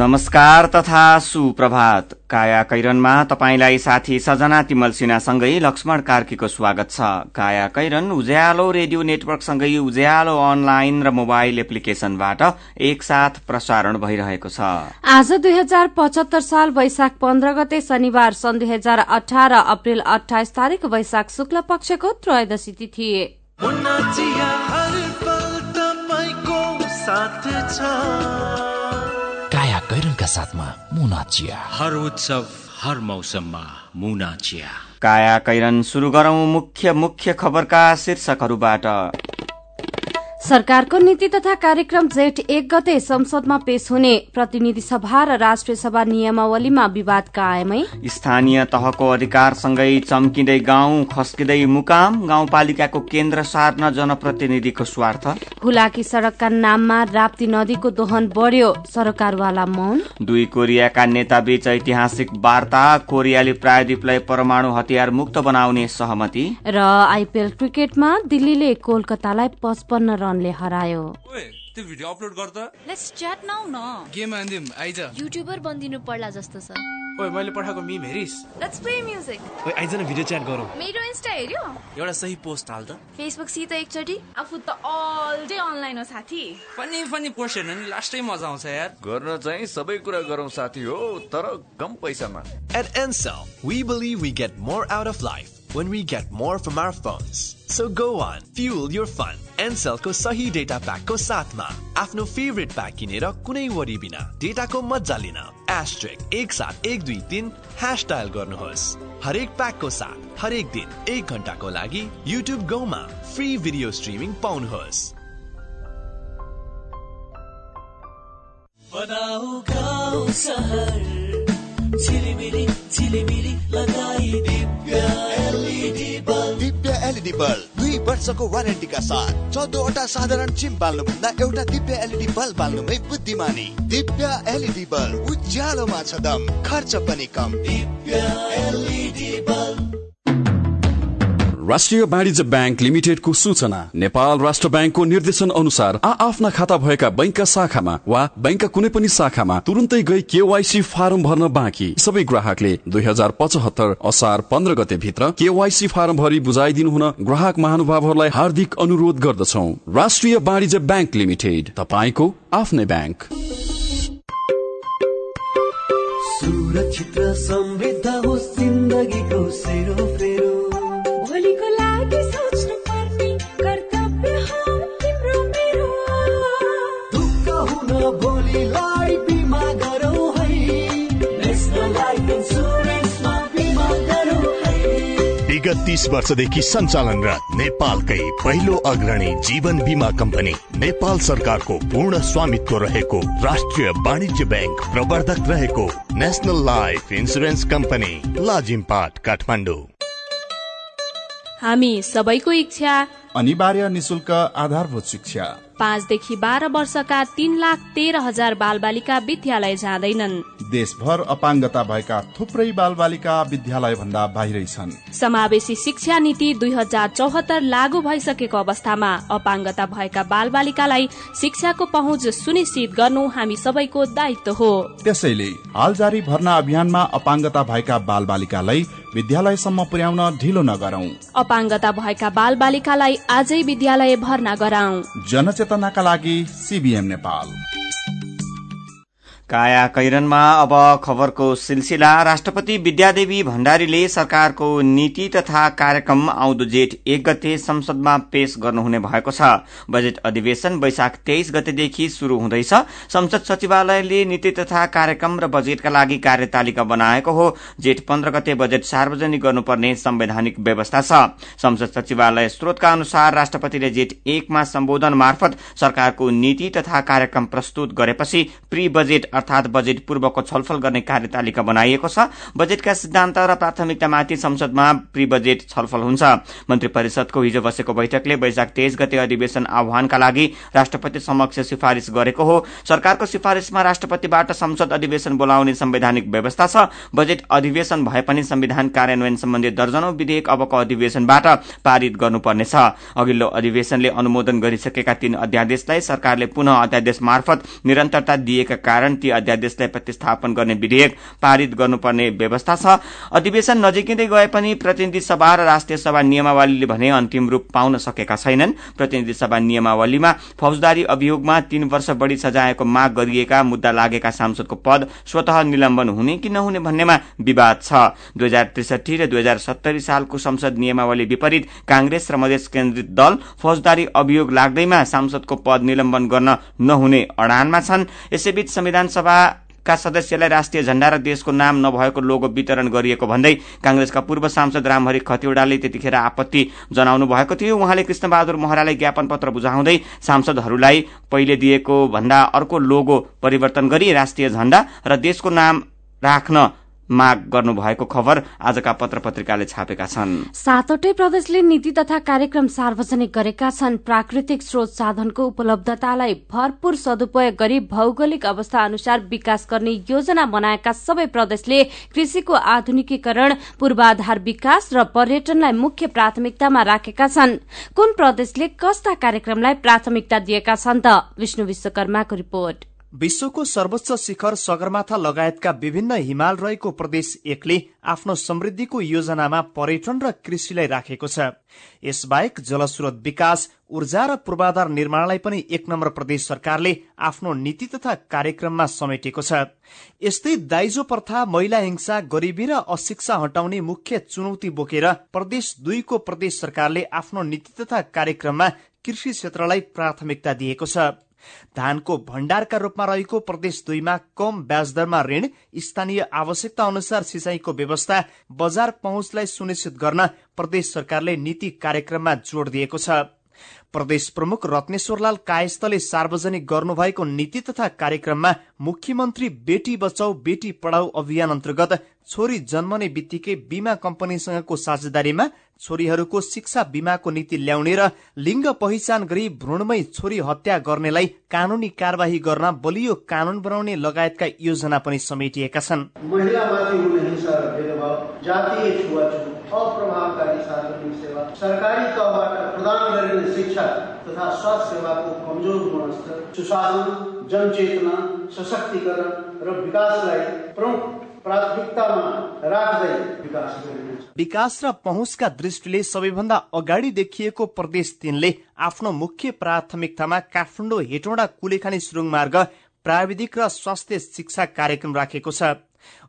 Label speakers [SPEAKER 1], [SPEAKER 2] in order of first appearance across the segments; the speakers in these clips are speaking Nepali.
[SPEAKER 1] नमस्कार तथा सुप्रभात। काया कैरनमा तपाईँलाई साथी सजना तिमल सिन्हासँगै लक्ष्मण कार्कीको स्वागत छ। काया कैरन उज्यालो रेडियो नेटवर्कसँगै उज्यालो अनलाइन र मोबाइल एप्लिकेशनबाट एकसाथ प्रसारण भइरहेको छ।
[SPEAKER 2] आज दुई हजार पचहत्तर साल वैशाख पन्ध्र गते शनिबार सन् दुई हजार अठार अप्रेल अठाइस तारीक वैशाख शुक्ल पक्षको त्रयोदशी तिथि।
[SPEAKER 3] कैरनका साथमा मुना चिया
[SPEAKER 4] हर उत्सव हर मौसममा मुना चिया
[SPEAKER 1] काया कैरन शुरू गरौं मुख्य मुख्य खबरका शीर्षकहरूबाट।
[SPEAKER 2] सरकारको नीति तथा कार्यक्रम जेठ एक गते संसदमा पेश हुने प्रतिनिधि सभा र राष्ट्रिय सभा नियमावलीमा विवाद कायमै।
[SPEAKER 1] स्थानीय तहको अधिकारसँगै चम्किँदै गाउँ खस्किँदै मुकाम गाउँपालिकाको केन्द्र सार्न जनप्रतिनिधिको स्वार्थ।
[SPEAKER 2] हुलाकी सड़कका नाममा राप्ती नदीको दोहन बढ्यो सरकारवाला मौन।
[SPEAKER 1] दुई कोरियाका नेताबीच ऐतिहासिक वार्ता कोरियाली प्रायद्वीपलाई परमाणु हतियार मुक्त बनाउने सहमति।
[SPEAKER 2] र आइपीएल क्रिकेटमा दिल्लीले कोलकातालाई पचपन्न रनले हरायो।
[SPEAKER 5] ओए त्यो भिडियो अपलोड गर त।
[SPEAKER 6] लेट्स च्याट नाउ न
[SPEAKER 5] गेम आनिदिउँ आइज।
[SPEAKER 6] युट्युबर बनिदिनु पर्ला जस्तो छ।
[SPEAKER 5] ओए मैले पठाएको मिम हेरिस।
[SPEAKER 6] लेट्स प्ले म्युजिक
[SPEAKER 5] ओए आइज न भिडियो च्याट गरौँ।
[SPEAKER 6] मेरो इन्स्टा हेऱ्यो।
[SPEAKER 5] एउटा सही पोस्ट हाल त।
[SPEAKER 6] फेसबुक सित एकचोटि। आफू त अल डे अनलाइन हो साथी।
[SPEAKER 5] फनी फनी पोस्ट हेर्नु नि लास्टै मजा आउँछ यार।
[SPEAKER 7] गर्न चाहिँ सबै कुरा गरौँ साथी हो तर कम पैसामा।
[SPEAKER 3] At Ansel, we believe we get more out of life when we get more from our phones. So go on, fuel your fun. Anselको सही डेटा प्याकको साथमा आफ्नो फेभरेट प्याक किनेर कुनै वरि बिना डेटाको मजा लिन एस्ट्रिक एक सात एक दुई तिन ह्यास डायल गर्नुहोस् हरेक प्याकको साथ हरेक दिन एक घन्टाको लागि युट्युब गाउँमा फ्री भिडियो स्ट्रिमिङ पाउनुहोस्
[SPEAKER 8] दिव्य एलइडी बल्ब दुई वर्षको वारेन्टीका साथ चौधवटा साधारण चिम बाल्नुभन्दा एउटा दिव्य एलइडी बल्ब बाल्नुमै बुद्धिमानी। दिव्य एलइडी बल्ब उज्यालोमा छ दम खर्च पनि कम।
[SPEAKER 9] राष्ट्रिय वाणिज्य ब्याङ्क लिमिटेडको सूचना। नेपाल राष्ट्र ब्याङ्कको निर्देशन अनुसार आ आफ्ना खाता भएका बैंकका शाखामा वा बैंकका कुनै पनि शाखामा तुरुन्तै गई केवाईसी फारम भर्न बाँकी। सबै ग्राहकले दुई हजार पचहत्तर असार पन्ध्र गते भित्र केवाईसी फारम भरि बुझाइदिनु हुन ग्राहक महानुभावहरूलाई हार्दिक अनुरोध गर्दछौ। राष्ट्रिय वाणिज्य ब्याङ्क लिमिटेड तपाईँको आफ्नै ब्याङ्क।
[SPEAKER 10] सुरक्षित समृद्ध
[SPEAKER 8] तीस वर्षदेखि सञ्चालनरत नेपालकै पहिलो अग्रणी जीवन बिमा कम्पनी नेपाल सरकारको पूर्ण स्वामित्व रहेको राष्ट्रिय वाणिज्य ब्याङ्क प्रवर्धक रहेको National Life Insurance Company Lazimpat Kathmandu.
[SPEAKER 11] हामी सबैको इच्छा
[SPEAKER 12] अनिवार्य निशुल्क आधारभूत शिक्षा।
[SPEAKER 11] पाँचदेखि बाह्र वर्षका तीन लाख तेह्र हजार बालबालिका विद्यालय जाँदैनन्।
[SPEAKER 12] देशभर अपाङ्गता भएका थुप्रै बालबालिका विद्यालय भन्दा बाहिरै छन्।
[SPEAKER 11] समावेशी शिक्षा नीति दुई हजार चौहत्तर लागू भइसकेको अवस्थामा अपाङ्गता भएका बालबालिकालाई शिक्षाको पहुँच सुनिश्चित गर्नु हामी सबैको दायित्व हो।
[SPEAKER 12] त्यसैले हाल जारी भर्ना अभियानमा अपाङ्गता भएका बालबालिकालाई विद्यालयसम्म पुर्याउन ढिलो नगरौं।
[SPEAKER 11] अपाङ्गता भएका बालबालिकालाई आजै विद्यालय भर्ना गराउँ।
[SPEAKER 12] जनचेतनाका लागि सीबीएम नेपाल।
[SPEAKER 1] काया कैरनमा अब खबरको सिलसिला। राष्ट्रपति विद्यादेवी भण्डारीले सरकारको नीति तथा कार्यक्रम आउँदो जेठ एक गते संसदमा पेश गर्नुहुने भएको छ। बजेट अधिवेशन वैशाख तेइस गतेदेखि शुरू हुँदैछ। संसद सचिवालयले नीति तथा कार्यक्रम र बजेटका लागि कार्यतालिका बनाएको हो। जेठ पन्ध्र गते बजेट सार्वजनिक गर्नुपर्ने संवैधानिक व्यवस्था छ। संसद सचिवालय स्रोतका अनुसार राष्ट्रपतिले जेठ एकमा सम्बोधन मार्फत सरकारको नीति तथा कार्यक्रम प्रस्तुत गरेपछि प्री बजेट अर्थात बजेट पूर्वको छलफल गर्ने कार्यतालिका बनाइएको छ। बजेटका सिद्धान्त र प्राथमिकतामाथि संसदमा प्री बजेट छलफल हुन्छ। मन्त्री परिषदको हिजो बसेको बैठकले वैशाख तेइस गते अधिवेशन आह्वानका लागि राष्ट्रपति समक्ष सिफारिश गरेको हो। सरकारको सिफारिशमा राष्ट्रपतिबाट संसद अधिवेशन बोलाउने संवैधानिक व्यवस्था छ। बजेट अधिवेशन भए पनि संविधान कार्यान्वयन सम्बन्धी दर्जनौं विधेयक अबको अधिवेशनबाट पारित गर्नुपर्नेछ। अघिल्लो अधिवेशनले अनुमोदन गरिसकेका तीन अध्यादेशलाई सरकारले पुनः अध्यादेश मार्फत निरन्तरता दिएका कारण ती अध्यादेशलाई प्रतिस्थापन गर्ने विधेयक पारित गर्नुपर्ने व्यवस्था छ। अधिवेशन नजिकिँदै गए पनि प्रतिनिधि सभा र राष्ट्रिय सभा नियमावलीले भने अन्तिम रूप पाउन सकेका छैनन्। प्रतिनिधि सभा नियमावलीमा फौजदारी अभियोगमा तीन वर्ष बढ़ी सजायको माग गरिएका मुद्दा लागेका सांसदको पद स्वतः निलम्बन हुने कि नहुने भन्नेमा विवाद छ। दुई हजार त्रिसठी र दुई हजार सत्तरी सालको संसद नियमावली विपरीत कांग्रेस र मधेस केन्द्रित दल फौजदारी अभियोग लाग्दैमा सांसदको पद निलम्बन गर्न नहुने अडानमा छन्। यसैबीच संविधान सभा का सदस्यलाई राष्ट्रिय झण्डा र देशको नाम नभएको लोगो वितरण गरिएको भन्दै कांग्रेसका पूर्व सांसद रामहरि खतिवड़ाले त्यतिखेर आपत्ति जनाउनु भएको थियो। उहाँले कृष्णबहादुर महरालाई ज्ञापन पत्र बुझाउँदै सांसदहरूलाई पहिले दिएको भन्दा अर्को लोगो परिवर्तन गरी राष्ट्रिय झण्डा र देशको नाम राख्न माग गर्नु भएको खबर आजका पत्र पत्रिकाले छापेका छन्।
[SPEAKER 2] सातवटै प्रदेशले नीति तथा कार्यक्रम सार्वजनिक गरेका छन्। प्राकृतिक स्रोत साधनको उपलब्धतालाई भरपूर सदुपयोग गरी भौगोलिक अवस्था अनुसार विकास गर्ने योजना बनाएका सबै प्रदेशले कृषिको आधुनिकीकरण पूर्वाधार विकास र पर्यटनलाई मुख्य प्राथमिकतामा राखेका छन्। कुन प्रदेशले कस्ता कार्यक्रमलाई प्राथमिकता दिएका छन् त? विष्णु विश्वकर्माको रिपोर्ट।
[SPEAKER 13] विश्वको सर्वोच्च शिखर सगरमाथा लगायतका विभिन्न हिमाल रहेको प्रदेश एकले आफ्नो समृद्धिको योजनामा पर्यटन र कृषिलाई राखेको छ। यसबाहेक जलस्रोत विकास ऊर्जा र पूर्वाधार निर्माणलाई पनि एक नम्बर प्रदेश सरकारले आफ्नो नीति तथा कार्यक्रममा समेटेको छ। यस्तै दाइजो प्रथा महिला हिंसा गरिबी र अशिक्षा हटाउने मुख्य चुनौती बोकेर प्रदेश दुईको प्रदेश सरकारले आफ्नो नीति तथा कार्यक्रममा कृषि क्षेत्रलाई प्राथमिकता दिएको छ। धानको भण्डारका रूपमा रहेको प्रदेश दुईमा कम ब्याजदरमा ऋण स्थानीय आवश्यकता अनुसार सिंचाईको व्यवस्था बजार पहुँचलाई सुनिश्चित गर्न प्रदेश सरकारले नीति कार्यक्रममा जोड़ दिएको छ। प्रदेश प्रमुख रत्नेश्वरलाल कायस्थले सार्वजनिक गर्नुभएको नीति तथा कार्यक्रममा मुख्यमन्त्री बेटी बचाउ बेटी पढ़ाउ अभियान अन्तर्गत छोरी जन्मने बित्तिकै बीमा कम्पनीसँगको साझेदारीमा छोरीहरूको शिक्षा बीमाको नीति ल्याउने र लिङ्ग पहिचान गरी भ्रूणमै छोरी हत्या गर्नेलाई कानूनी कार्यवाही गर्न बलियो कानून बनाउने लगायतका योजना पनि समेटिएका छन्।
[SPEAKER 14] सरकारी तहबाट प्रदान गरिने शिक्षा तथा स्वास्थ्य सेवाको कमजोर गुणस्तर सुशासन जनचेतना सशक्तिकरण र विकासलाई प्रमुख प्राथमिकतामा विकास
[SPEAKER 13] विकास र पहुँचका दृष्टिले सबैभन्दा अगाडि देखिएको प्रदेश तीनले आफ्नो मुख्य प्राथमिकतामा काठमाडौँ हेटौँडा कुलेखानी सुरुङ मार्ग प्राविधिक र स्वास्थ्य शिक्षा कार्यक्रम राखेको छ।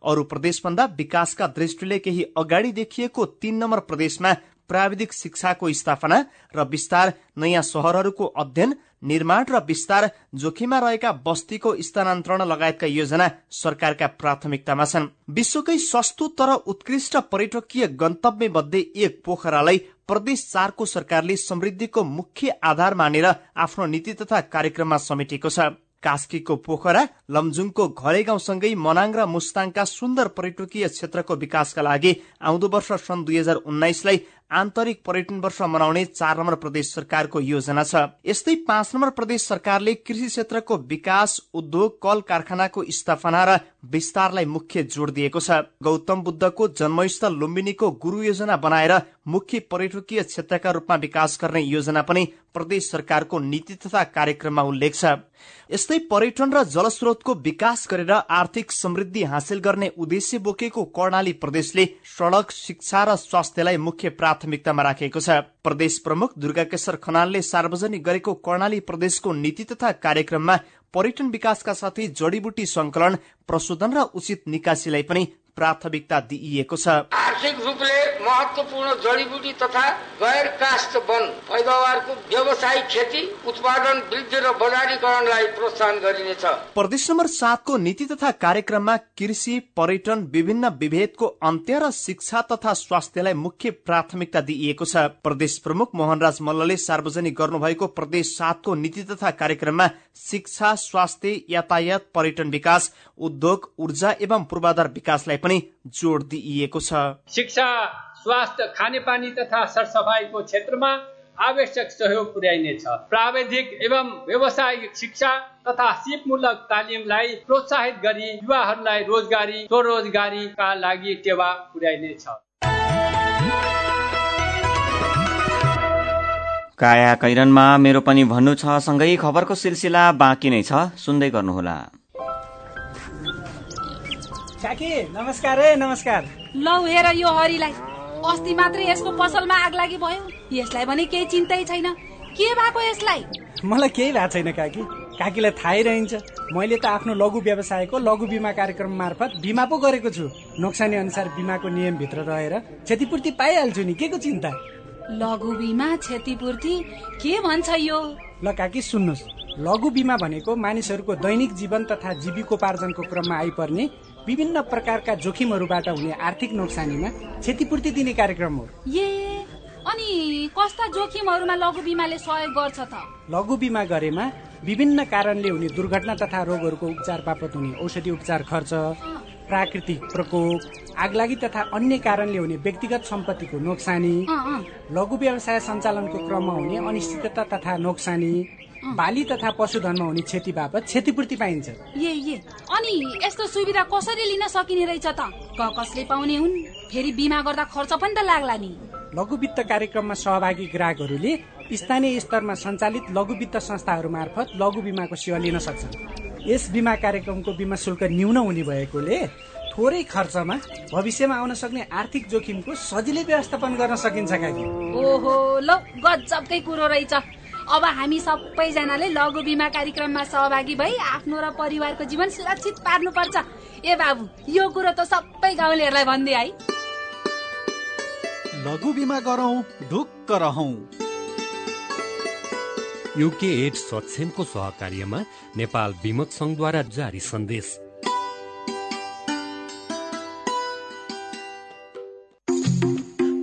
[SPEAKER 13] अरू प्रदेशभन्दा विकासका दृष्टिले केही अगाडि देखिएको तीन नम्बर प्रदेशमा प्राविधिक शिक्षाको स्थापना र विस्तार नयाँ शहरहरूको अध्ययन निर्माण र विस्तार जोखिममा रहेका बस्तीको स्थानान्तरण लगायतका योजना सरकारका प्राथमिकतामा छन्। विश्वकै सस्तो तर उत्कृष्ट पर्यटकीय गन्तव्य मध्ये एक पोखरालाई प्रदेश चारको सरकारले समृद्धिको मुख्य आधार मानेर आफ्नो नीति तथा कार्यक्रममा समेटेको छ। कास्कीको पोखरा लमजुङको घरे गाउँसँगै मनाङ र मुस्ताङका सुन्दर पर्यटकीय क्षेत्रको विकासका लागि आउँदो वर्ष सन् दुई हजार उन्नाइसलाई आन्तरिक पर्यटन वर्ष मनाउने चार नम्बर प्रदेश सरकारको योजना छ। यस्तै पाँच नम्बर प्रदेश सरकारले कृषि क्षेत्रको विकास उद्योग कल कारखानाको स्थापना र विस्तारलाई मुख्य जोड़ दिएको छ। गौतम बुद्धको जन्मस्थल लुम्बिनीको गुरु योजना बनाएर मुख्य पर्यटकीय क्षेत्रका रूपमा विकास गर्ने योजना पनि प्रदेश सरकारको नीति तथा कार्यक्रममा उल्लेख छ। यस्तै पर्यटन र जलस्रोतको विकास गरेर आर्थिक समृद्धि हासिल गर्ने उद्देश्य बोकेको कर्णाली प्रदेशले सड़क शिक्षा र स्वास्थ्यलाई मुख्य प्राथमिकतामा राखेको छ। प्रदेश प्रमुख दुर्गाकेशर खनालले सार्वजनिक गरेको कर्णाली प्रदेशको नीति तथा कार्यक्रममा पर्यटन विकासका साथै जडीबुटी संकलन प्रशोधन र उचित निकासीलाई पनि प्राथमिकता दिइएको छ।
[SPEAKER 15] आर्थिक रूपले महत्वपूर्ण जडीबुटी तथा गैर काष्ठ वन पैदावारको व्यावसायिक खेती उत्पादन वृद्धि र बजारीकरणलाई प्रोत्साहन गरिनेछ।
[SPEAKER 13] प्रदेश नम्बर सातको नीति तथा कार्यक्रममा कृषि पर्यटन विभिन्न विभेदको अन्त्य र शिक्षा तथा स्वास्थ्यलाई मुख्य प्राथमिकता दिइएको छ। प्रदेश प्रमुख मोहनराज मल्लले सार्वजनिक गर्नुभएको प्रदेश सातको नीति तथा कार्यक्रममा शिक्षा स्वास्थ्य यातायात पर्यटन विकास उद्योग ऊर्जा एवं पूर्वाधार विकासलाई पनि जोड़ दिइएको छ।
[SPEAKER 16] शिक्षा स्वास्थ्य खानेपानी तथा सरसफाइको क्षेत्रमा आवश्यक सहयोग पुर्याइनेछ। प्राविधिक एवं व्यावसायिक शिक्षा तथा सिपमूलक तालिमलाई प्रोत्साहित गरी युवाहरूलाई रोजगारी स्वरोजगारीका लागि टेवा पुर्याइनेछ।
[SPEAKER 1] काया कैरनमा मेरो पनि भन्नु छ सँगै खबरको सिलसिला बाँकी नै छ। सुन्दै गर्नुहोला।
[SPEAKER 17] काकी नमस्कार है नमस्कार।
[SPEAKER 6] लौ हेर यो हरिलाई। अस्ति मात्रै यसको पसलमा आग लागि भयो। यसलाई भने केही चिन्तै छैन। के भएको यसलाई?
[SPEAKER 17] मलाई केही भएको छैन काकी। काकीलाई थाहै रहन्छ। मैले त आफ्नो लघु व्यवसायको लघु बिमा कार्यक्रम मार्फत बिमा पो गरेको छु। नोक्सानी अनुसार बिमाको नियमभित्र रहेर क्षतिपूर्ति पाइहाल्छु नि। के को चिन्ता?
[SPEAKER 6] लघु बिमा क्षतिपूर्ति? के भन्छ यो?
[SPEAKER 17] ल काकी सुन्नुहोस्। लघु बिमा भनेको मानिसहरूको दैनिक जीवन तथा जीविकोपार्जनको क्रममा आइपर्ने विभिन्न प्रकारका जोखिमहरूबाट हुने आर्थिक नोक्सानीमा क्षतिपूर्ति दिने कार्यक्रम हो।
[SPEAKER 6] ए अनि कस्ता जोखिमहरूमा लघु बिमाले सहयोग गर्छ त?
[SPEAKER 17] लघु बिमा गरेमा विभिन्न कारणले हुने दुर्घटना तथा रोगहरूको उपचार बापत हुने औषधि उपचार खर्च प्राकृतिक प्रकोप आगलागी तथा अन्य कारणले हुने व्यक्तिगत सम्पत्तिको नोक्सानी लघु व्यवसाय सञ्चालनको क्रममा हुने अनिश्चितता तथा नोक्सानी बाली तथा पशुधनमा हुने क्षति बापत क्षतिपूर्ति पाइन्छ।
[SPEAKER 6] ए ए अनि यस्तो सुविधा कसरी लिन सकिने रहेछ त? क कसले पाउने हुन्? फेरि बिमा गर्दा खर्च पनि त लाग्ला नि।
[SPEAKER 17] लघु वित्त कार्यक्रममा सहभागी ग्राहकहरूले स्थानीय स्तरमा सञ्चालित लघु वित्त संस्थाहरू मार्फत लघु बिमाको सेवा लिन सक्छन्। यस बिमा कार्यक्रमको बिमा शुल्क न्यून हुने भएकोले थोरै खर्चमा भविष्यमा आउन सक्ने आर्थिक जोखिमको सजिलै व्यवस्थापन गर्न सकिन्छ
[SPEAKER 6] ओहो ल गजबकै कुरो रहेछ। अब हामी सबैजनाले लघु बिमा कार्यक्रममा सहभागी भई आफ्नो र परिवारको जीवन सुरक्षित पार्नुपर्छ। ए बाबु यो कुरो त सबै गाउँलेहरूलाई भनिदिए है।
[SPEAKER 18] लघु बिमा गरौँ ढुक्क रहौँ।
[SPEAKER 19] युके एड सक्षमको सहकार्यमा नेपाल विमक संघद्वारा जारी सन्देश।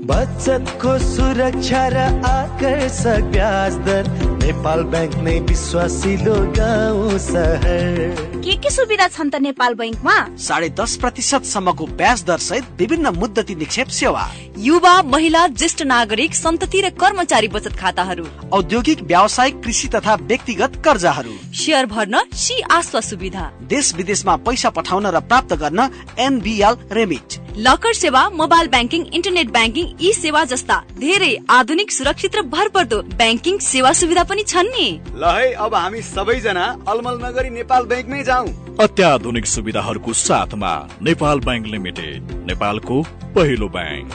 [SPEAKER 10] बचतको सुरक्षा र आकर्षक ब्याज दर। नेपाल ब्याङ्क नै विश्वासिलो गाउँ सहर
[SPEAKER 20] के के सुविधा छन् त नेपाल बैङ्कमा?
[SPEAKER 21] साढे दस प्रतिशत सम्मको ब्याज दर सहित विभिन्न मुद्दती निक्षेप सेवा।
[SPEAKER 20] युवा महिला ज्येष्ठ नागरिक सन्तति र कर्मचारी बचत खाताहरू।
[SPEAKER 21] औद्योगिक व्यावसायिक कृषि तथा व्यक्तिगत कर्जाहरू।
[SPEAKER 20] सेयर भर्न सी आस्वा सुविधा।
[SPEAKER 21] देश विदेशमा पैसा पठाउन र प्राप्त गर्न एनबिएल रेमिट।
[SPEAKER 20] लकर सेवा mobile banking internet banking e सेवा जस्ता धेरै आधुनिक सुरक्षित र भरपर्दो ब्याङ्किङ सेवा सुविधा पनि छन् नि।
[SPEAKER 21] ल है अब हामी सबैजना अलमल नगरी नेपाल ब्याङ्कमै जाउँ
[SPEAKER 8] अत्याधुनिक सुविधाहरूको साथमा नेपाल ब्याङ्क लिमिटेड नेपालको पहिलो ब्याङ्क।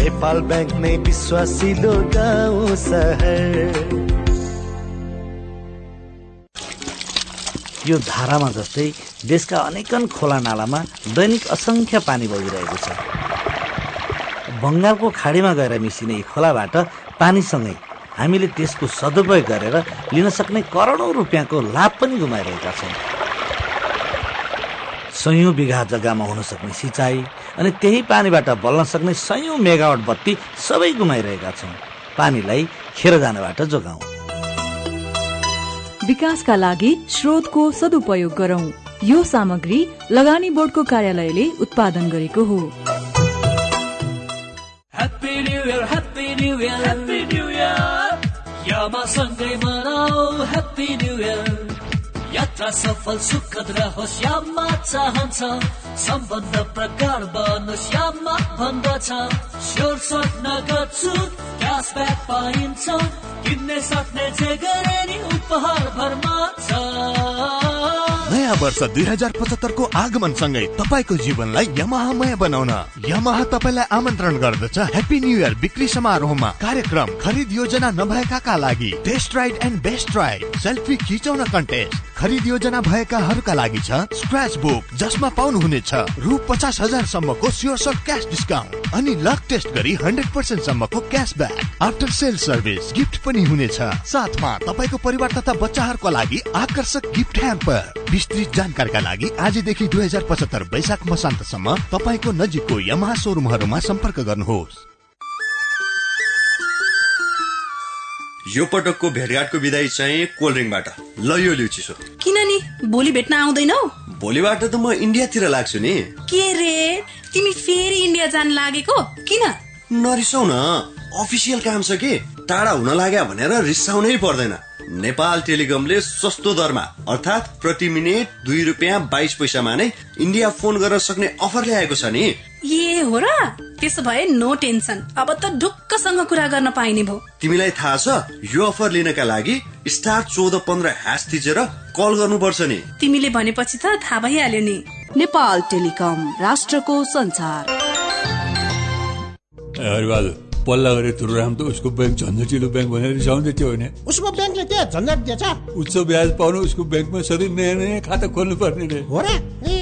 [SPEAKER 10] नेपाल ब्याङ्क नै विश्वासिलो गाउँ सहर।
[SPEAKER 22] यो धारामा जस्तै देशका अनेकन खोला नालामा दैनिक असङ्ख्य पानी बगिरहेको छ। बङ्गालको खाडीमा गएर मिसिने यी खोलाबाट पानीसँगै हामीले त्यसको सदुपयोग गरेर लिन सक्ने करोडौँ रुपियाँको लाभ पनि गुमाइरहेका छौँ। सयौँ बिघा जग्गामा हुन सक्ने सिँचाइ अनि त्यही पानीबाट बल्न सक्ने सयौँ मेगावट बत्ती सबै गुमाइरहेका छौँ पानीलाई खेर जानबाट जोगाउँ।
[SPEAKER 23] विकासका लागि स्रोतको सदुपयोग गरौं। यो सामग्री लगानी बोर्डको कार्यालयले उत्पादन गरेको हो।
[SPEAKER 10] Happy new year happy new year happy new year यामा सँगै मनाऊ। ह्याप्पी न्यु इयर यात्रा सफल सुखद रहोस् यामा चाहन्छ सम्बन्ध प्रगाढ बनोस् यामा भन्दछ। स्योर सर्ट नगद छुट क्यासब्याक पाइन्छ। किन्ने सक्ने जे गरे नि उपहार भरमा छ।
[SPEAKER 8] नयाँ वर्ष दुई हजार पचहत्तरको आगमनसँगै तपाईँको जीवनलाई यमाहामय बनाउन। यमाहा तपाईँलाई आमन्त्रण गर्दछ। ह्याप्पी न्यु इयर बिक्री समारोहमा कार्यक्रम खरिद योजना नभएकाका लागि test ride and best ride selfie खिचाउन contest खरिद योजना भएकाहरूका लागि छ स्क्रच बुक जसमा पाउनुहुनेछ रु पचास हजार सम्मको स्योर सर्ट क्यास डिस्काउन्ट अनि लक टेस्ट गरी हन्ड्रेड पर्सेन्ट सम्मको cashback after sale service gift पनि हुनेछ। साथमा तपाईँको परिवार तथा बच्चाहरूको लागि आकर्षक गिफ्ट ह्याम्पर विस्तृत जानकारीका लागि आजदेखि दुई हजार पचहत्तर वैशाख मसान्तसम्म तपाईँको नजिकको यमहा सोरुमहरूमा सम्पर्क गर्नुहोस्।
[SPEAKER 24] यो पटकको भेटघाटको विदाई चाहिँ कोल्ड ड्रिङ्कबाट। ल यो लिउ चिसो
[SPEAKER 20] किन नि भोलि भेट्न आउँदैनौ?
[SPEAKER 24] भोलिबाट त म इन्डियातिर लाग्छु नि।
[SPEAKER 20] के रे? तिमी फेरि इन्डिया जान लागेको? किन?
[SPEAKER 24] नरिसाउ न अफिसियल काम छ कि? टाढा हुन लाग्यो भनेर रिसाउनै पर्दैन। नेपाल टेलिकमले सस्तो दरमा अर्थात् प्रति मिनट दुई रुपियाँ बाइस पैसामा नै इन्डिया फोन गर्न सक्ने अफर ल्याएको छ नि।
[SPEAKER 25] ए हो र? त्यसो भए नो टेन्सन अब त ढुक्कसँग कुरा गर्न पाइने भयो।
[SPEAKER 24] तिमीलाई थाहा छ यो अफर लिनका लागि स्टार चौध पन्ध्र ह्यास थिचेर कल गर्नुपर्छ नि।
[SPEAKER 25] तिमीले भनेपछि त थाहा भइहाल्यो नि।
[SPEAKER 26] नेपाल टेलिकम राष्ट्रको संचार
[SPEAKER 27] पल्ला गरे तुरुराम त उसको ब्याङ्क झन्झटिलो ब्याङ्क भनेर रिसाउँदै थियो भने
[SPEAKER 28] उसको ब्याङ्कले के झन्झट दिएछ?
[SPEAKER 27] उच्च ब्याज पाउनु उसको ब्याङ्कमा सधैँ नयाँ नयाँ खाता खोल्नु पर्ने रे।
[SPEAKER 28] हो र? ए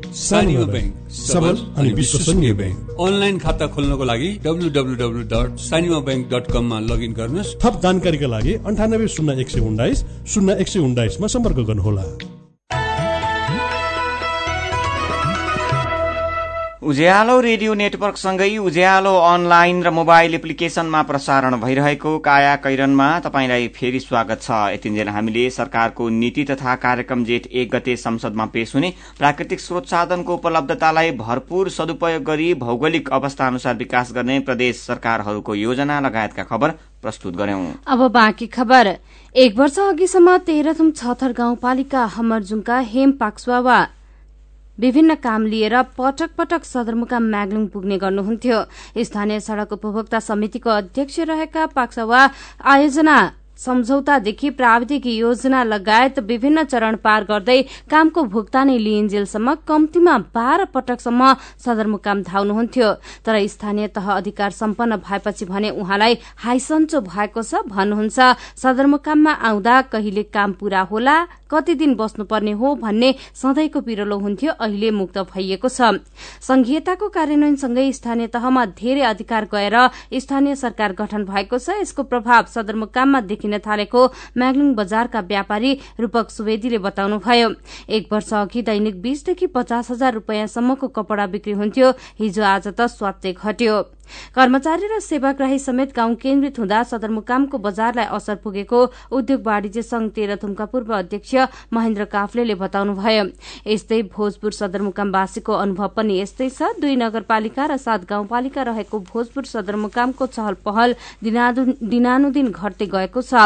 [SPEAKER 27] सानिमा ब्याङ्क सबल अनि विश्वसनीय ब्याङ्क अनलाइन खाता खोल्नको लागि W W W dot Sanima bank dot कममा लगइन गर्नुहोस्।
[SPEAKER 28] थप जानकारीका लागि अन्ठानब्बे शून्य एक सय उन्नाइस शून्य एक सय उन्नाइसमा सम्पर्क गर्नुहोला।
[SPEAKER 1] उज्यालो रेडियो नेटवर्कसँगै उज्यालो अनलाइन र मोबाइल एप्लिकेशनमा प्रसारण भइरहेको काया कैरनमा तपाईँलाई फेरि स्वागत छ। यतिन्जेल हामीले सरकारको नीति तथा कार्यक्रम जेठ एक गते संसदमा पेश हुने प्राकृतिक स्रोत साधनको उपलब्धतालाई भरपूर सदुपयोग गरी भौगोलिक अवस्था अनुसार विकास गर्ने प्रदेश सरकारहरूको योजना लगायतका खबर प्रस्तुत
[SPEAKER 2] अब बाँकी खबर। एक वर्ष अघिसम्म तेह्रथुम छथर गाउँपालिका हमरजुङका हेम पाक्सुवा विभिन्न काम लिएर पटक पटक सदरमुकाम म्याग्लुङ पुग्ने गर्नुहुन्थ्यो। स्थानीय सड़क उपभोक्ता समितिको अध्यक्ष रहेका पाक्सावा आयोजना सम्झौतादेखि प्राविधिक योजना लगायत विभिन्न चरण पार गर्दै कामको भुक्तानी लिइन्जेलसम्म कम्तीमा बाह्र पटकसम्म सदरमुकाम धाउनुहुन्थ्यो। तर स्थानीय तह अधिकार सम्पन्न भएपछि भने उहाँलाई हाइसन्चो भएको छ भन्नुहुन्छ सदरमुकाममा आउँदा कहिले काम पूरा होला कति दिन बस्नुपर्ने हो भन्ने सधैँको पिरलो हुन्थ्यो अहिले मुक्त भइएको छ। संघीयताको कार्यान्वयनसँगै स्थानीय तहमा धेरै अधिकार गएर स्थानीय सरकार गठन भएको छ। यसको प्रभाव सदरमुकाममा देखिन थालेको म्याग्लुङ बजारका व्यापारी रूपक सुवेदीले बताउनुभयो। एक वर्ष अघि दैनिक बीसदेखि पचास हजार रूपियाँसम्मको कपड़ा बिक्री हुन्थ्यो। हिजो आज त स्वात्तै घट्यो। कर्मचारी र सेवाग्राही समेत गाउँ केन्द्रित हुँदा सदरमुकामको बजारलाई असर पुगेको उद्योग वाणिज्य संघ तेह्रथुमका पूर्व अध्यक्ष महेन्द्र काफ्लेले बताउनुभयो। यस्तै भोजपुर सदरमुकामवासीको अनुभव पनि यस्तै छ। दुई नगरपालिका र सात गाउँपालिका रहेको भोजपुर सदरमुकामको चहल पहल दिनानुदिन घट्दै गएको छ।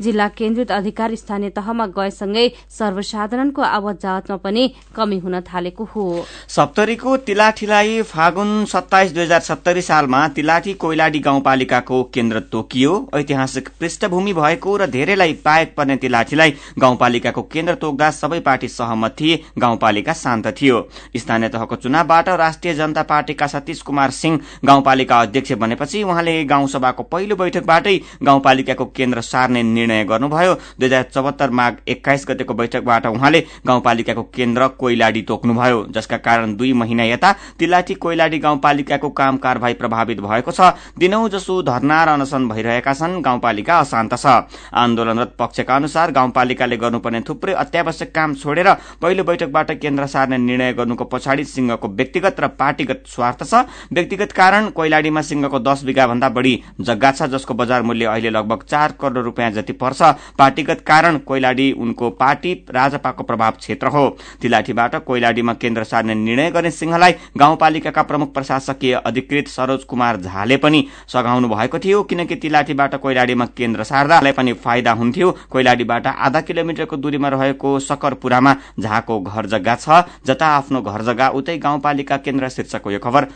[SPEAKER 2] जिल्ला केन्द्रित अधिकार स्थानीय तहमा गएसँगै सर्वसाधारणको आवत जावतमा पनि कमी हुन थालेको हो।
[SPEAKER 1] सप्तरीको तिलाठीलाई फागुन सत्ताइस दुई हजार सत्तरी सालमा तिलाठी कोइलाडी गाउँपालिकाको केन्द्र तोकियो। ऐतिहासिक पृष्ठभूमि भएको र धेरैलाई पाएक पर्ने तिलाठीलाई गाउँपालिकाको केन्द्र तोक्दा सबै पार्टी सहमत थिए गाउँपालिका शान्त थियो। स्थानीय तहको चुनावबाट राष्ट्रिय जनता पार्टीका सतीश कुमार सिंह गाउँपालिका अध्यक्ष बनेपछि उहाँले गाउँसभाको पहिलो बैठकबाटै गाउँपालिकाको केन्द्र सार्ने निर्णय गर्नुभयो। दुई हजार चौहत्तर माघ एक्काइस गतेको बैठकबाट उहाँले गाउँपालिकाको केन्द्र कोइलाडी तोक्नुभयो जसका कारण दुई महिना यता तिलाठी कोइलाडी गाउँपालिकाको काम कारवाही प्रभावित भएको छ। दिनौ जसो धरना र अनसन भइरहेका छन् गाउँपालिका अशान्त छ। आन्दोलनरत पक्षका अनुसार गाउँपालिकाले गर्नुपर्ने थुप्रै अत्यावश्यक काम छोडेर पहिलो बैठकबाट केन्द्र सार्ने निर्णय गर्नुको पछाडि सिंहको व्यक्तिगत र पार्टीगत स्वार्थ छ। व्यक्तिगत कारण कोइलाडीमा सिंहको दस बिघा भन्दा बढ़ी जग्गा छ जसको बजार मूल्य अहिले लगभग चार करोड़ रूपियाँ जति पर्छ पार्टीगत कारण कोइलाडी उनको पार्टी राजपाको प्रभाव क्षेत्र हो। तिलाठीबाट कोइलाडीमा केन्द्र सार्ने निर्णय गर्ने सिंहलाई गाउँपालिकाका प्रमुख प्रशासकीय अधिकृत सरोज कुमार झाले पनि सघाउनु भएको थियो किनकि तिलाठीबाट कोइलाडीमा केन्द्र सार्दा पनि फाइदा हुन्थ्यो। कोइलाडीबाट आधा किलोमिटरको दूरीमा रहेको सकरपुरामा झाको घर जग्गा छ जता आफ्नो घर जग्गा उतै गाउँपालिका केन्द्र शीर्षकको यो खबर।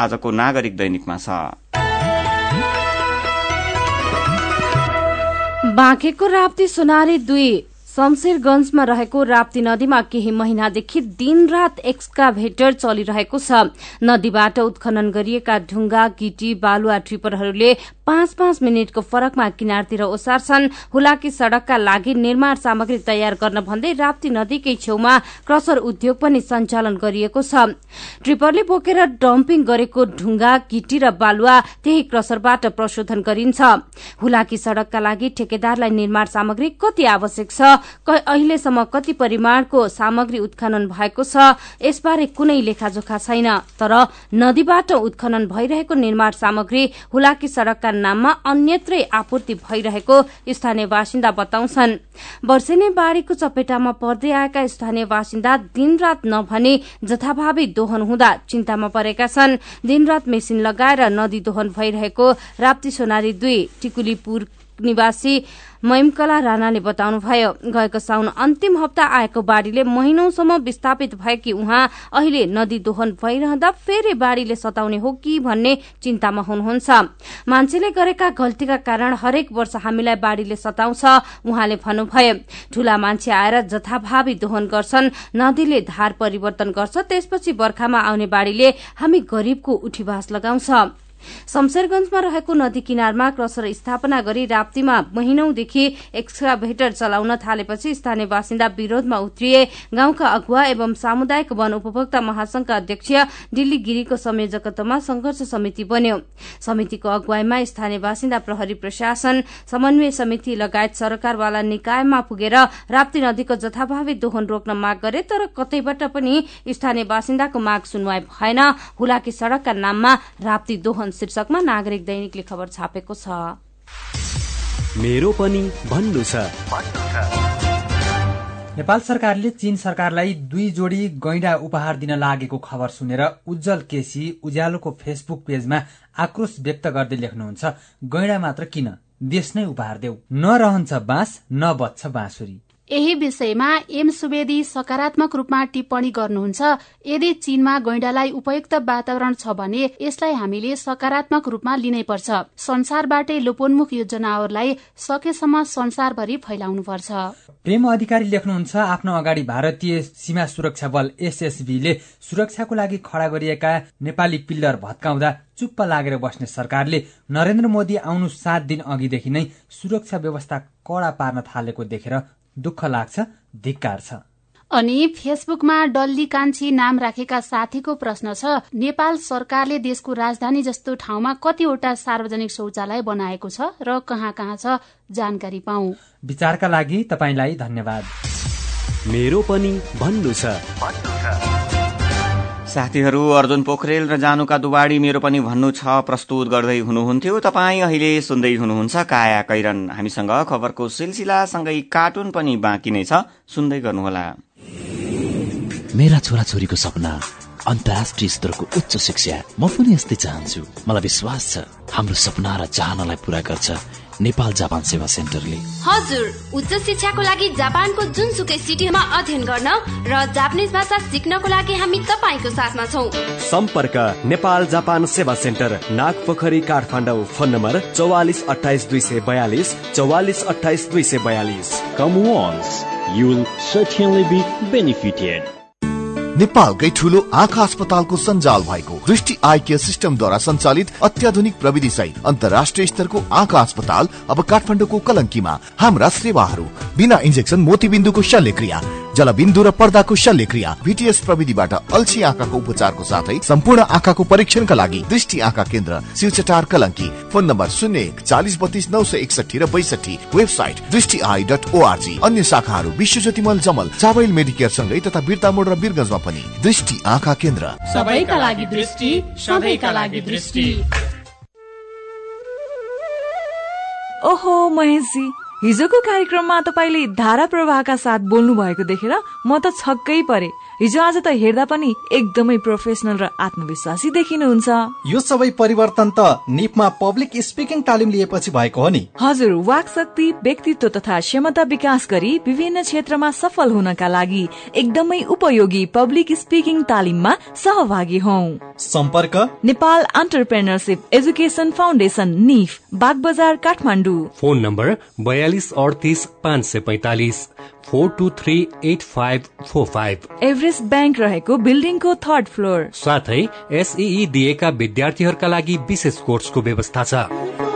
[SPEAKER 1] आजको नागरिक दैनिकमा छ।
[SPEAKER 2] बाँकेको राप्ती सोनारी दुई शमशेरगंजमा रहेको राप्ती नदीमा केही महिनादेखि दिनरात एक्सकाभेटर चलिरहेको छ। नदीबाट उत्खनन गरिएका ढुङ्गा गिटी बालुवा ट्रिपरहरूले पाँच पाँच मिनटको फरकमा किनारतिर ओसार्छन्। हुलाकी सड़कका लागि निर्माण सामग्री तयार गर्न भन्दै राप्ती नदीकै छेउमा क्रसर उद्योग पनि सञ्चालन गरिएको छ। ट्रिपरले बोकेर डम्पिङ गरेको ढुङ्गा गिटी र बालुवा त्यही क्रसरबाट प्रशोधन गरिन्छ। हुलाकी सड़कका लागि ठेकेदारलाई निर्माण सामग्री कति आवश्यक छ अहिलेसम्म कति परिमाणको सामग्री उत्खनन भएको छ यसबारे कुनै लेखाजोखा छैन। तर नदीबाट उत्खनन भइरहेको निर्माण सामग्री हुलाकी सड़कका नाममा अन्यत्रै आपूर्ति भइरहेको स्थानीय बासिन्दा बताउँछन्। वर्षेनी बाढ़ीको चपेटामा पर्दै आएका स्थानीय बासिन्दा दिनरात नभने जथाभावी दोहन हुँदा चिन्तामा परेका छन्। दिनरात मेसिन लगाएर नदी दोहन भइरहेको राप्ती सोनारी दुई टिकुलीपुर निवासी महिमकला राणाले बताउनुभयो गएको साउन अन्तिम हप्ता आएको बाढ़ीले महिनौसम्म विस्थापित भएकी उहाँ अहिले नदी दोहन भइरहँदा फेरि बाढ़ीले सताउने हो कि भन्ने चिन्तामा हुनुहुन्छ। मान्छेले गरेका गल्तीका कारण हरेक वर्ष हामीलाई बाढ़ीले सताउँछ उहाँले भन्नुभयो। ठूला मान्छे आएर जथाभावी दोहन गर्छन् नदीले धार परिवर्तन गर्छ त्यसपछि बर्खामा आउने बाढ़ीले हामी गरीबको उठीवास लगाउँछ। शमशेरगंजमा रहेको नदी किनारमा क्रसर स्थापना गरी राप्तीमा महिनौदेखि एक्सकाभेटर चलाउन थालेपछि स्थानीय बासिन्दा विरोधमा उत्रिए। गाउँका अगुवा एवं सामुदायिक वन उपभोक्ता महासंघका अध्यक्ष दिल्ली गिरीको संयोजकत्वमा संघर्ष समिति बन्यो। समितिको अगुवाईमा स्थानीय बासिन्दा प्रहरी प्रशासन समन्वय समिति लगायत सरकारवाला निकायमा पुगेर राप्ती नदीको जथाभावी दोहन रोक्न माग गरे तर कतैबाट पनि स्थानीय बासिन्दाको माग सुनवाई भएन। हुलाकी सड़कका नाममा राप्ती दोहन शीर्षकमा नागरिक दैनिकले खबर छापेको छ।
[SPEAKER 29] मेरो पनि भन्नु छ।
[SPEAKER 30] नेपाल सरकारले चीन सरकारलाई दुई जोडी गैंडा उपहार दिन लागेको खबर सुनेर उज्जवल केसी उज्यालोको फेसबुक पेजमा आक्रोश व्यक्त गर्दै लेख्नुहुन्छ गैंडा मात्र किन? देश नै उपहार देऊ। न रहन्छ बाँस न बच्छ बाँसुरी।
[SPEAKER 31] यही विषयमा एम सुवेदी सकारात्मक रूपमा टिप्पणी गर्नुहुन्छ। यदि चीनमा गैंडालाई उपयुक्त वातावरण छ भने यसलाई हामीले सकारात्मक रूपमा लिनै पर्छ संसारबाटै लोपोन्मुख यो जनावरलाई सकेसम्म संसारभरि फैलाउनुपर्छ।
[SPEAKER 30] प्रेम अधिकारी लेख्नुहुन्छ आफ्नो अगाडि भारतीय सीमा सुरक्षा बल एसएसबीले सुरक्षाको लागि खड़ा गरिएका नेपाली पिल्लर भत्काउँदा चुप्प लागेर बस्ने सरकारले नरेन्द्र मोदी आउनु सात दिन अघिदेखि नै सुरक्षा व्यवस्था कड़ा पार्न थालेको देखेर दुःख लाग्छ धिक्कार छ।
[SPEAKER 31] अनि फेसबुकमा डल्ली कान्छी नाम राखेका साथीको प्रश्न छ नेपाल सरकारले देशको राजधानी जस्तो ठाउँमा कतिवटा सार्वजनिक शौचालय बनाएको छ र कहाँ कहाँ छ जानकारी पाऊ।
[SPEAKER 30] विचारका लागि तपाईँलाई धन्यवाद।
[SPEAKER 29] मेरो पनि भन्नु छ।
[SPEAKER 1] साथीहरू अर्जुन पोखरेल र जानुका दुवाडी मेरो पनि भन्नु छ प्रस्तुत गर्दै हुनुहुन्थ्यो। तपाईँ अहिले सुन्दै हुनुहुन्छ काया कैरन। हामीसँग खबरको सिलसिलासँगै कार्टुन पनि बाँकी नै छ। सुन्दै गर्नुहोला।
[SPEAKER 32] मेरा छोराछोरीको सपना अन्तर्राष्ट्रिय स्तरको उच्च शिक्षा। म पनि यस्तै चाहन्छु। मलाई विश्वास छ हाम्रो सपना र चाहनालाई पूरा गर्छ। नेपाल जापान सेवा सेन्टरले।
[SPEAKER 25] हजुर उच्च शिक्षाको लागि जापानको जुनसुकै सिटीमा अध्ययन गर्न र जापानिज भाषा सिक्नको लागि हामी तपाईँको साथमा छौ।
[SPEAKER 29] सम्पर्क नेपाल जापान सेवा सेन्टर नाग पोखरी काठमाडौँ फोन नम्बर चौवालिस अठाइस दुई सय बयालिस चौवालिस अठाइस दुई सय बयालिस।
[SPEAKER 33] Come once, you will certainly be benefited.
[SPEAKER 8] नेपालकै ठुलो आँखा अस्पतालको सञ्जाल भएको दृष्टि आई केयर सिस्टमद्वारा सञ्चालित अत्याधुनिक प्रविधि सहित अन्तर्राष्ट्रिय स्तरको आँखा अस्पताल अब काठमाडौँको कलङ्कीमा हाम्रा सेवाहरू बिना इन्जेक्सन मोतीबिन्दुको शल्यक्रिया जलबिन्दु र पर्दाको शल्यक्रिया भिटिएस प्रविधिबाट अल्छी आँखाको उपचारको साथै सम्पूर्ण आँखाको परीक्षणका लागि दृष्टि आँखा केन्द्र शिवचटार कलङ्की। फोन नम्बर शून्य एक चालिस बत्तीस नौ सय एकसठी र बैसठी वेबसाइट दृष्टि आई डट ओआरजी अन्य शाखाहरू विश्व ज्योतिमल जमल चावल मेडिकेयर सँगै तथा बिर्ता मोड र बिरगंजमा पनि। दृष्टि आँखा केन्द्र।
[SPEAKER 34] सबैका लागि दृष्टि सधैँका लागि दृष्टि।
[SPEAKER 23] ओहो महेशजी। हिजोको कार्यक्रममा तपाईँले धारा प्रवाहका साथ बोल्नु भएको देखेर म त छक्कै परे। हिजो आज त हेर्दा पनि एकदमै प्रोफेसनल र आत्मविश्वासी देखिनुहुन्छ।
[SPEAKER 21] यो सबै परिवर्तन त निपमा पब्लिक स्पिकिङ तालिम लिएपछि भएको हो नि।
[SPEAKER 23] हजुर वाक शक्ति व्यक्तित्व तथा क्षमता विकास गरी विभिन्न क्षेत्रमा सफल हुनका लागि एकदमै उपयोगी पब्लिक स्पिकिङ तालिममा सहभागी हौ।
[SPEAKER 21] सम्पर्क?
[SPEAKER 23] नेपाल अन्टरप्रेनरसिप एजुकेसन फाउन्डेसन निफ बागबजार काठमाडौँ।
[SPEAKER 19] फोन नम्बर बयालिस अडतिस पाँच सय पैतालिस। Four two three eight five four five.
[SPEAKER 23] Everest bank रहेको बिल्डिङको थर्ड फ्लोर।
[SPEAKER 19] साथै एसई दिएका विद्यार्थीहरूका लागि विशेष कोर्सको व्यवस्था छ।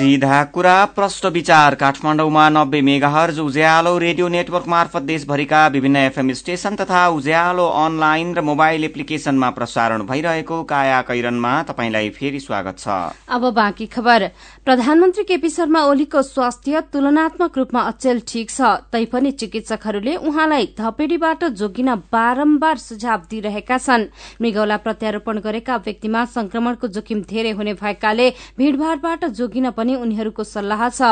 [SPEAKER 1] सीधा कुरा प्रष्ट विचार। काठमाडौँमा नब्बे मेगाहर्ज उज्यालो रेडियो नेटवर्क मार्फत देशभरिका विभिन्न एफएम स्टेशन तथा उज्यालो अनलाइन र मोबाइल एप्लिकेशनमा प्रसारण भइरहेको काया कैरनमा तपाईँलाई फेरि स्वागत छ।
[SPEAKER 2] अब बाँकी खबर। प्रधानमन्त्री केपी शर्मा ओलीको स्वास्थ्य तुलनात्मक रूपमा अचेल ठिक छ। तैपनि चिकित्सकहरूले उहाँलाई धपेडीबाट जोगिन बारम्बार सुझाव दिइरहेका छन्। मृगौला प्रत्यारोपण गरेका व्यक्तिमा संक्रमणको जोखिम धेरै हुने भएकाले भीड़भाड़बाट जोगिन पनि उनीहरूको सल्लाह छ।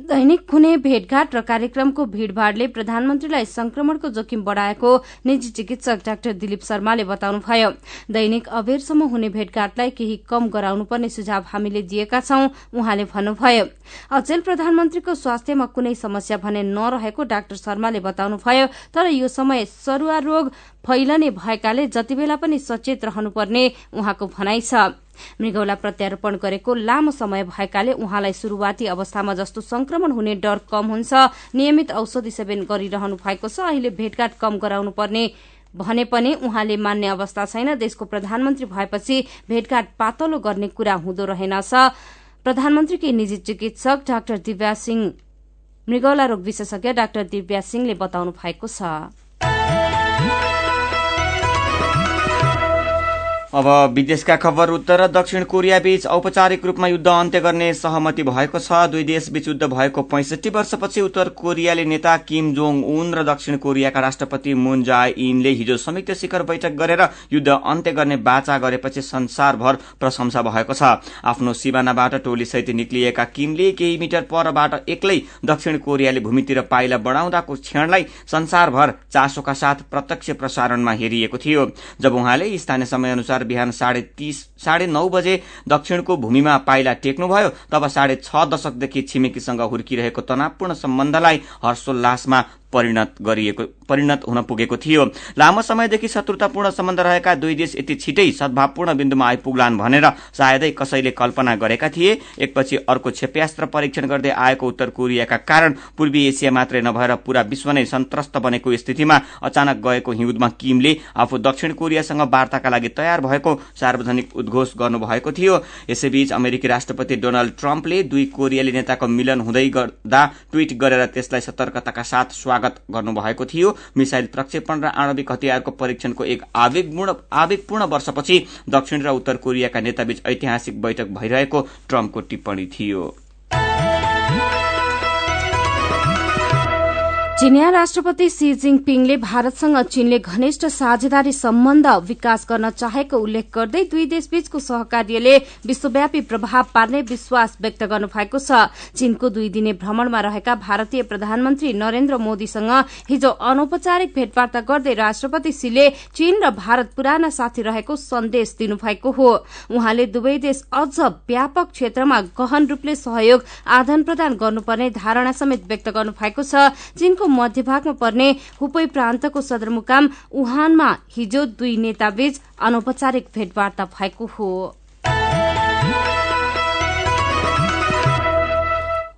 [SPEAKER 2] दैनिक हुने भेटघाट र कार्यक्रमको भीड़भाड़ले प्रधानमन्त्रीलाई संक्रमणको जोखिम बढ़ाएको निजी चिकित्सक डाक्टर दिलीप शर्माले बताउनुभयो। दैनिक अबेरसम्म हुने भेटघाटलाई केही कम गराउनुपर्ने सुझाव हामीले दिएका छौं उहाँले भन्नुभयो। अचेल प्रधानमन्त्रीको स्वास्थ्यमा कुनै समस्या भने नरहेको डाक्टर शर्माले बताउनुभयो तर यो समय सरूवा रोग फैलने भएकाले जतिबेला पनि सचेत रहनुपर्ने उहाँको भनाइ छ। मृगौला प्रत्यारोपण गरेको लामो समय भएकाले उहाँलाई शुरूआती अवस्थामा जस्तो संक्रमण हुने डर कम हुन्छ। नियमित औषधि सेवन गरिरहनु भएको छ। अहिले भेटघाट कम गराउनु पर्ने भने पनि उहाँले मान्ने अवस्था छैन। देशको प्रधानमन्त्री भएपछि भेटघाट पातलो गर्ने कुरा हुँदो रहेनछ। प्रधानमन्त्रीकी निजी चिकित्सक डाक्टर दिव्या सिंह मृगौला रोग विशेषज्ञ डाक्टर दिव्या सिंहले बताउनु भएको छ।
[SPEAKER 1] अब विदेशका खबर उत्तर र दक्षिण कोरिया बीच औपचारिक रूपमा युद्ध अन्त्य गर्ने सहमति भएको छ। दुई देश बीच युद्ध भएको पैंसठी वर्षपछि उत्तर कोरियाली नेता किम जोङ उन र दक्षिण कोरियाका राष्ट्रपति मुन जाय इनले हिजो संयुक्त शिखर बैठक गरेर युद्ध अन्त्य गर्ने बाचा गरेपछि संसारभर प्रशंसा भएको छ। आफ्नो सिमानाबाट टोलीसहित निक्लिएका किमले केही मिटर परबाट एक्लै दक्षिण कोरियाले भूमितिर पाइला बढ़ाउँदाको क्षणलाई संसारभर चासोका साथ प्रत्यक्ष प्रसारणमा हेरिएको थियो। जब उहाँले स्थानीय समय अनुसार बिहान साढे तीस साढे नौ बजे दक्षिणको भूमिमा पाइला टेक्नुभयो तब साढे छ दशकदेखि छिमेकीसँग हुर्किरहेको तनावपूर्ण सम्बन्धलाई हर्षोल्लासमा परिणत गरिएको परिणत हुन पुगेको थियो। लामो समयदेखि शत्रुतापूर्ण सम्बन्ध रहेका दुई देश यति छिटै सद्भावपूर्ण बिन्दुमा आइपुग्लान् भनेर सायदै कसैले कल्पना गरेका थिए। एकपछि अर्को क्षेप्यास्त्र परीक्षण गर्दै आएको उत्तर कोरियाका कारण पूर्वी एसिया मात्रै नभएर पूरा विश्व नै सन्त्रस्त बनेको स्थितिमा अचानक गएको हिउँदमा किमले आफू दक्षिण कोरियासँग वार्ताका लागि तयार भएको सार्वजनिक उद्घोष गर्नुभएको थियो। यसैबीच अमेरिकी राष्ट्रपति डोनाल्ड ट्रम्पले दुई कोरियाली नेताको मिलन हुँदै गर्दा ट्वीट गरेर त्यसलाई सतर्कताका साथ गर्नुभएको थियो। मिसाइल प्रक्षेपण र आणविक हतियारको परीक्षणको एक आवेगपूर्ण वर्षपछि दक्षिण र उत्तर कोरियाका नेताबीच ऐतिहासिक बैठक भइरहेको ट्रम्पको टिप्पणी थियो।
[SPEAKER 2] चिनिया राष्ट्रपति सी जिङपिङले भारतसँग चीनले घनिष्ठ साझेदारी सम्बन्ध विकास गर्न चाहेको उल्लेख गर्दै दुई देशबीचको सहकार्यले विश्वव्यापी प्रभाव पार्ने विश्वास व्यक्त गर्नु भएको छ। चीनको दुई दिने भ्रमणमा रहेका भारतीय प्रधानमन्त्री नरेन्द्र मोदीसँग हिजो अनौपचारिक भेटवार्ता गर्दै राष्ट्रपति सीले चीन र भारत पुराना साथी रहेको सन्देश दिनुभएको हो। उहाँले दुवै देश अझ व्यापक क्षेत्रमा गहन रूपले सहयोग आदान प्रदान गर्नुपर्ने धारणा समेत व्यक्त गर्नु भएको छ। चीनको मध्यभागमा पर्ने हुपै प्रान्तको सदरमुकाम वुहानमा हिजो दुई नेताबीच अनौपचारिक भेटवार्ता भएको हो।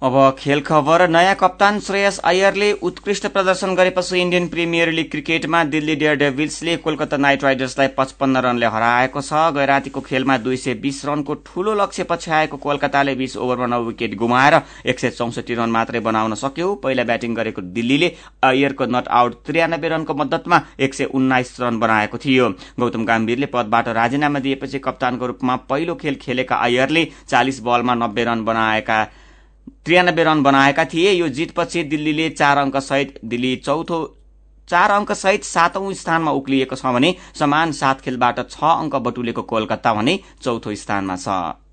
[SPEAKER 1] अब खेल खबर नयाँ कप्तान श्रेयस अयरले उत्कृष्ट प्रदर्शन गरेपछि इण्डियन प्रिमियर लिग क्रिकेटमा दिल्ली डेयर डेभिल्सले कोलकाता नाइट राइडर्सलाई पचपन्न रनले हराएको छ। गैरातीको खेलमा दुई सय बीस रनको ठूलो लक्ष्य पछ्याएको कोलकाताले बीस ओभरमा नौ विकेट गुमाएर एक सय चौसठी रन मात्रै बनाउन सक्यो। पहिला ब्याटिङ गरेको दिल्लीले अयरको नट आउट त्रियानब्बे रनको मद्दतमा एक सय उन्नाइस रन बनाएको थियो। गौतम गम्भीरले पदबाट राजीनामा दिएपछि कप्तानको रूपमा पहिलो खेल खेलेका अयरले चालिस बलमा नब्बे रन बनाएका त्रियानब्बे रन बनाएका थिए। यो जितपछि दिल्लीले चार अङ्क सहित दिल्ली चौथो चार अङ्क सहित सातौं स्थानमा उक्लिएको छ भने समान सात खेलबाट छ अङ्क बटुलेको कोलकाता भने चौथो स्थानमा छ।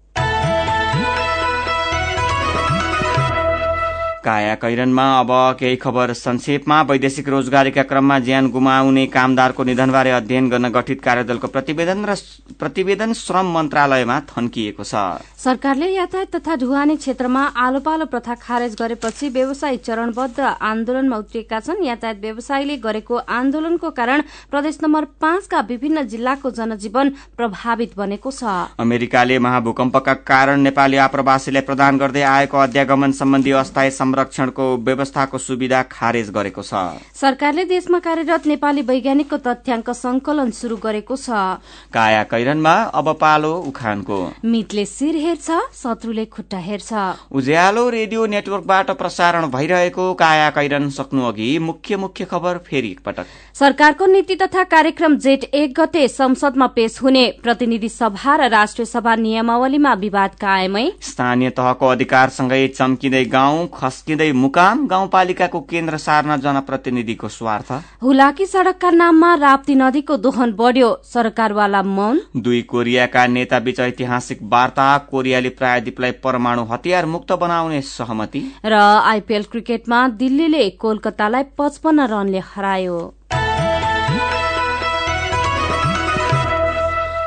[SPEAKER 1] काया कैरनमा अब केही खबर संक्षेपमा। वैदेशिक रोजगारीका क्रममा ज्यान गुमाउने कामदारको निधनबारे अध्ययन गर्न गठित कार्यदलको प्रतिवेदन र प्रतिवेदन श्रम मन्त्रालयमा थन्किएको छ।
[SPEAKER 2] सरकारले यातायात तथा ढुवानी क्षेत्रमा आलो पालो प्रथा खारेज गरेपछि व्यवसायी चरणबद्ध आन्दोलनमा उत्रिएका छन्। यातायात व्यवसायीले गरेको आन्दोलनको कारण प्रदेश नम्बर पाँचका विभिन्न जिल्लाको जनजीवन प्रभावित बनेको छ।
[SPEAKER 1] अमेरिकाले महाभूकम्पका कारण नेपाली आप्रवासीलाई प्रदान गर्दै आएको अध्यागमन सम्बन्धी अस्थायी संरक्षणको व्यवस्थाको सुविधा खारेज गरेको छ।
[SPEAKER 2] सरकारले देशमा कार्यरत नेपाली वैज्ञानिकको तथ्याङ्क संकलन शुरू गरेको छ।
[SPEAKER 1] काया कैरनमा अब पालो उखानको।
[SPEAKER 2] मितले शिर हेर्छ शत्रुले खुट्टा हेर्छ।
[SPEAKER 1] उज्यालो रेडियो नेटवर्कबाट प्रसारण भइरहेको काया कैरन सक्नु अघि मुख्य मुख्य खबर फेरि एकपटक।
[SPEAKER 2] सरकारको नीति तथा कार्यक्रम जेठ एक गते संसदमा पेश हुने प्रतिनिधि सभा र राष्ट्रिय सभा नियमावलीमा विवाद कायमै।
[SPEAKER 1] स्थानीय तहको अधिकारसँगै चम्किँदै गाउँ खस्किँदै मुकाम गाउँपालिकाको केन्द्र सार्न जनप्रतिनिधिको स्वार्थ।
[SPEAKER 2] हुलाकी सड़कका नाममा राप्ती नदीको दोहन बढ़्यो। सरकारवाला मौन।
[SPEAKER 1] दुई कोरियाका नेता बीच ऐतिहासिक वार्ता कोरियाली प्रायद्वीपलाई परमाणु हतियार मुक्त बनाउने सहमति।
[SPEAKER 2] र आइपीएल क्रिकेटमा दिल्लीले कोलकातालाई पचपन्न रनले हरायो।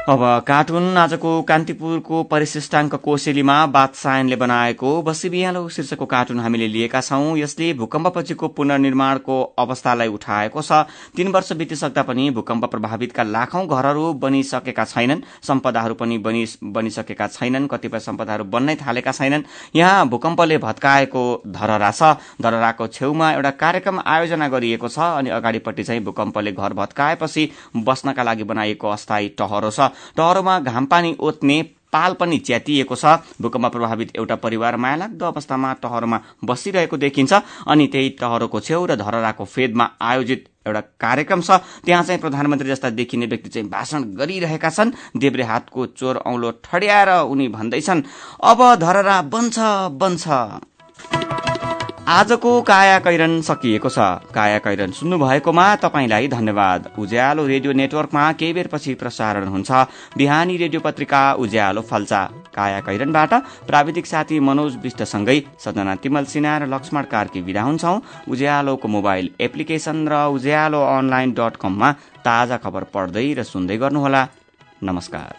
[SPEAKER 1] अब कार्टुन आजको कान्तिपुरको परिशिष्टाङ्क कोसेलीमा बादशायनले बनाएको बसी बिहालो शीर्षकको कार्टुन हामीले लिएका छौं। यसले भूकम्पपछिको पुनर्निर्माणको अवस्थालाई उठाएको छ। तीन वर्ष बितिसक्दा पनि भूकम्प प्रभावितका लाखौं घरहरू बनिसकेका छैनन्। सम्पदाहरू पनि बनिसकेका छैनन्। कतिपय सम्पदाहरू बन्नै थालेका छैनन्। यहाँ भूकम्पले भत्काएको धरहरा छ। धरहराको छेउमा एउटा कार्यक्रम आयोजना गरिएको छ अनि अगाडिपट्टि चाहिँ भूकम्पले घर भत्काएपछि बस्नका लागि बनाइएको अस्थायी टहरो छ। टहरोमा घामपानी ओत्ने पाल पनि च्यातिएको छ। भूकम्प प्रभावित एउटा परिवार मायालाग्दो अवस्थामा टहरोमा बसिरहेको देखिन्छ। अनि त्यही टहरोको छेउ र धरहराको फेदमा आयोजित एउटा कार्यक्रम छ। त्यहाँ चाहिँ प्रधानमन्त्री जस्ता देखिने व्यक्ति चाहिँ भाषण गरिरहेका छन्। देब्रे हातको चोर औलो ठड्याएर उनी भन्दैछन् अब धरहरा बन्छ बन्छ। आजको काया कैरन सकिएको छ। काया कैरन सुन्नु भएकोमा तपाईँलाई धन्यवाद। उज्यालो रेडियो नेटवर्कमा केही बेरपछि प्रसारण हुन्छ। बिहानी रेडियो पत्रिका उज्यालो फल्चा। काया कैरनबाट प्राविधिक साथी मनोज विष्टसँगै सजना तिमल सिन्हा र लक्ष्मण कार्की विदा हुन्छौ। उज्यालोको मोबाइल एप्लिकेशन र उज्यालो अनलाइन डट कममा ताजा खबर पढ्दै र सुन्दै गर्नुहोला। नमस्कार।